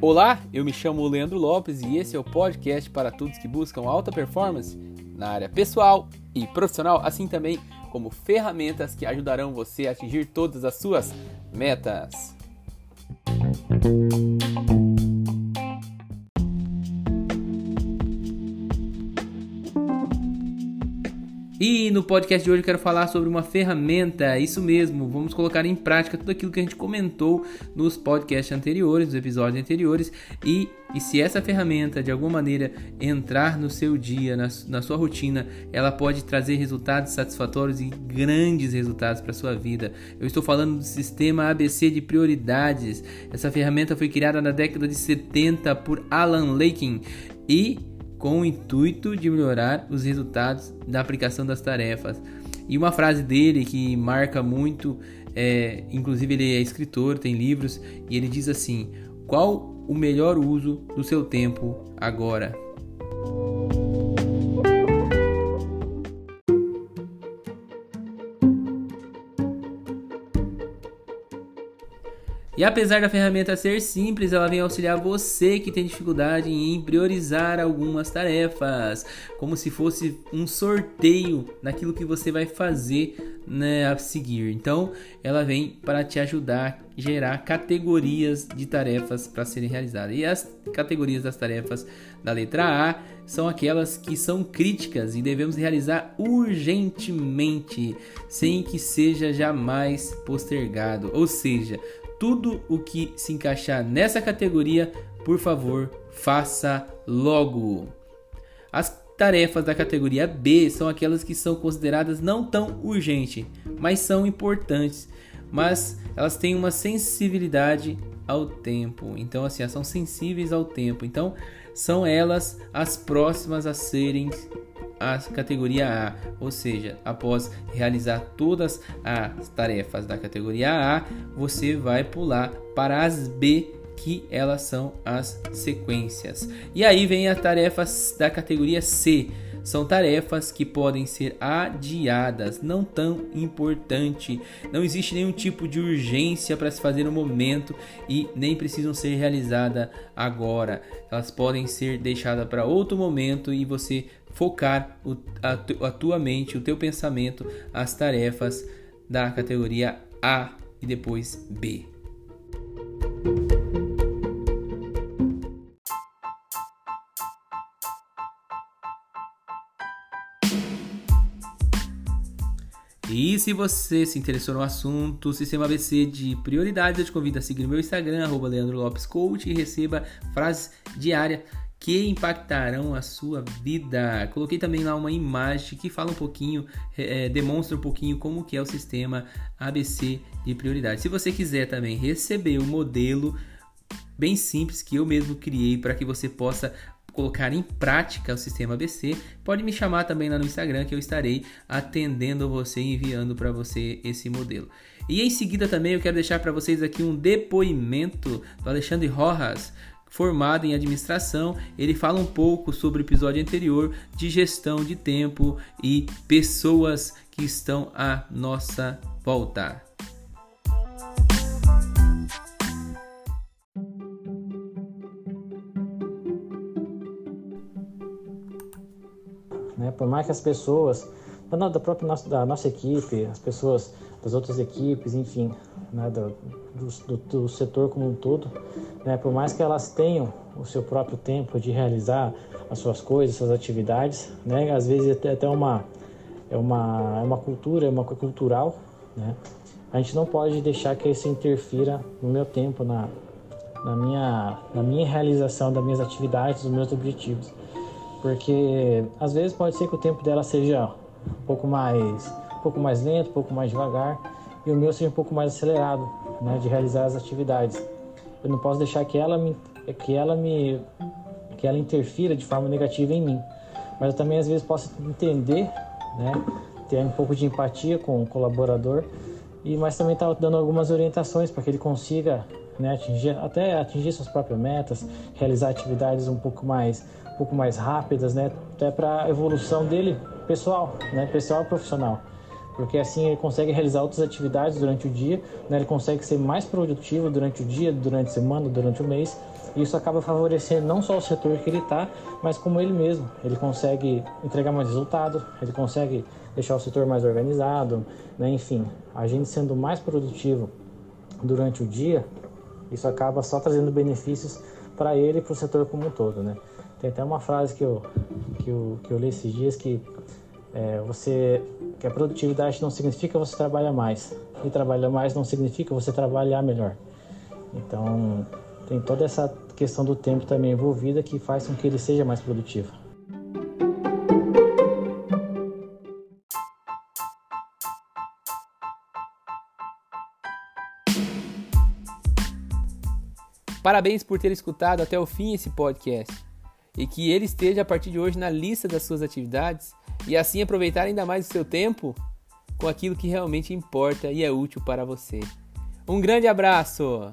Olá, eu me chamo Leandro Lopes e esse é o podcast para todos que buscam alta performance na área pessoal e profissional, assim também como ferramentas que ajudarão você a atingir todas as suas metas. E no podcast de hoje eu quero falar sobre uma ferramenta, isso mesmo, vamos colocar em prática tudo aquilo que a gente comentou nos podcasts anteriores, nos episódios anteriores, e, e se essa ferramenta de alguma maneira entrar no seu dia, na, na sua rotina, ela pode trazer resultados satisfatórios e grandes resultados para sua vida. Eu estou falando do sistema ABC de prioridades. Essa ferramenta foi criada na década de 70 por Alan Lakin e com o intuito de melhorar os resultados da aplicação das tarefas. E uma frase dele que marca muito, é, inclusive ele é escritor, tem livros, e ele diz assim: Qual o melhor uso do seu tempo agora? E apesar da ferramenta ser simples, ela vem auxiliar você que tem dificuldade em priorizar algumas tarefas, como se fosse um sorteio naquilo que você vai fazer né, a seguir. Então, ela vem para te ajudar a gerar categorias de tarefas para serem realizadas. E as categorias das tarefas da letra A são aquelas que são críticas e devemos realizar urgentemente, sem que seja jamais postergado. Ou seja, tudo o que se encaixar nessa categoria, por favor, faça logo. As tarefas da categoria B são aquelas que são consideradas não tão urgentes, mas são importantes, mas elas têm uma sensibilidade ao tempo. Então, assim, elas são sensíveis ao tempo. Então, são elas as próximas a serem a categoria A, ou seja, após realizar todas as tarefas da categoria A, você vai pular para as B, que elas são as sequências. E aí vem as tarefas da categoria C. São tarefas que podem ser adiadas, não tão importante. Não existe nenhum tipo de urgência para se fazer no momento e nem precisam ser realizadas agora. Elas podem ser deixadas para outro momento e você focar o, a, a tua mente, o teu pensamento, as tarefas da categoria A e depois B. E se você se interessou no assunto, Sistema ABC de prioridades, eu te convido a seguir meu Instagram, arroba Leandro Lopes Coach, e receba frases diárias que impactarão a sua vida. Coloquei também lá uma imagem que fala um pouquinho, é, demonstra um pouquinho como que é o sistema ABC de prioridade. Se você quiser também receber o modelo bem simples que eu mesmo criei para que você possa colocar em prática o sistema ABC, pode me chamar também lá no Instagram que eu estarei atendendo você e enviando para você esse modelo. E em seguida também eu quero deixar para vocês aqui um depoimento do Alexandre Rojas, formado em administração, ele fala um pouco sobre o episódio anterior de gestão de tempo e pessoas que estão à nossa volta. Né, por mais que as pessoas da própria nossa, da nossa equipe, as pessoas das outras equipes, enfim, né, do, do, do, setor como um todo, né, por mais que elas tenham o seu próprio tempo de realizar as suas coisas, suas atividades, né, às vezes é até uma é uma é uma cultura, é uma coisa cultural, né, a gente não pode deixar que isso interfira no meu tempo, na, na minha na minha realização das minhas atividades, dos meus objetivos, porque às vezes pode ser que o tempo dela seja um pouco mais um pouco mais lento, um pouco mais devagar e o meu seja um pouco mais acelerado, né, de realizar as atividades. Eu não posso deixar que ela me que ela me que ela interfira de forma negativa em mim. Mas eu também às vezes posso entender, né, ter um pouco de empatia com o colaborador e mas também estar tá dando algumas orientações para que ele consiga né, atingir até atingir suas próprias metas, realizar atividades um pouco mais um pouco mais rápidas, né, até para a evolução dele pessoal, né, pessoal e profissional. porque assim ele consegue realizar outras atividades durante o dia, né? ele consegue ser mais produtivo durante o dia, durante a semana, durante o mês. E isso acaba favorecendo não só o setor que ele está, mas como ele mesmo. Ele consegue entregar mais resultado, ele consegue deixar o setor mais organizado, né? enfim, a gente sendo mais produtivo durante o dia, isso acaba só trazendo benefícios para ele e para o setor como um todo, né? Tem até uma frase que eu, que eu, que eu li esses dias que é, você que a produtividade não significa você trabalhar mais e trabalhar mais não significa você trabalhar melhor. Então tem toda essa questão do tempo também envolvida que faz com que ele seja mais produtivo. Parabéns por ter escutado até o fim esse podcast e que ele esteja a partir de hoje na lista das suas atividades e assim aproveitar ainda mais o seu tempo com aquilo que realmente importa e é útil para você. Um grande abraço!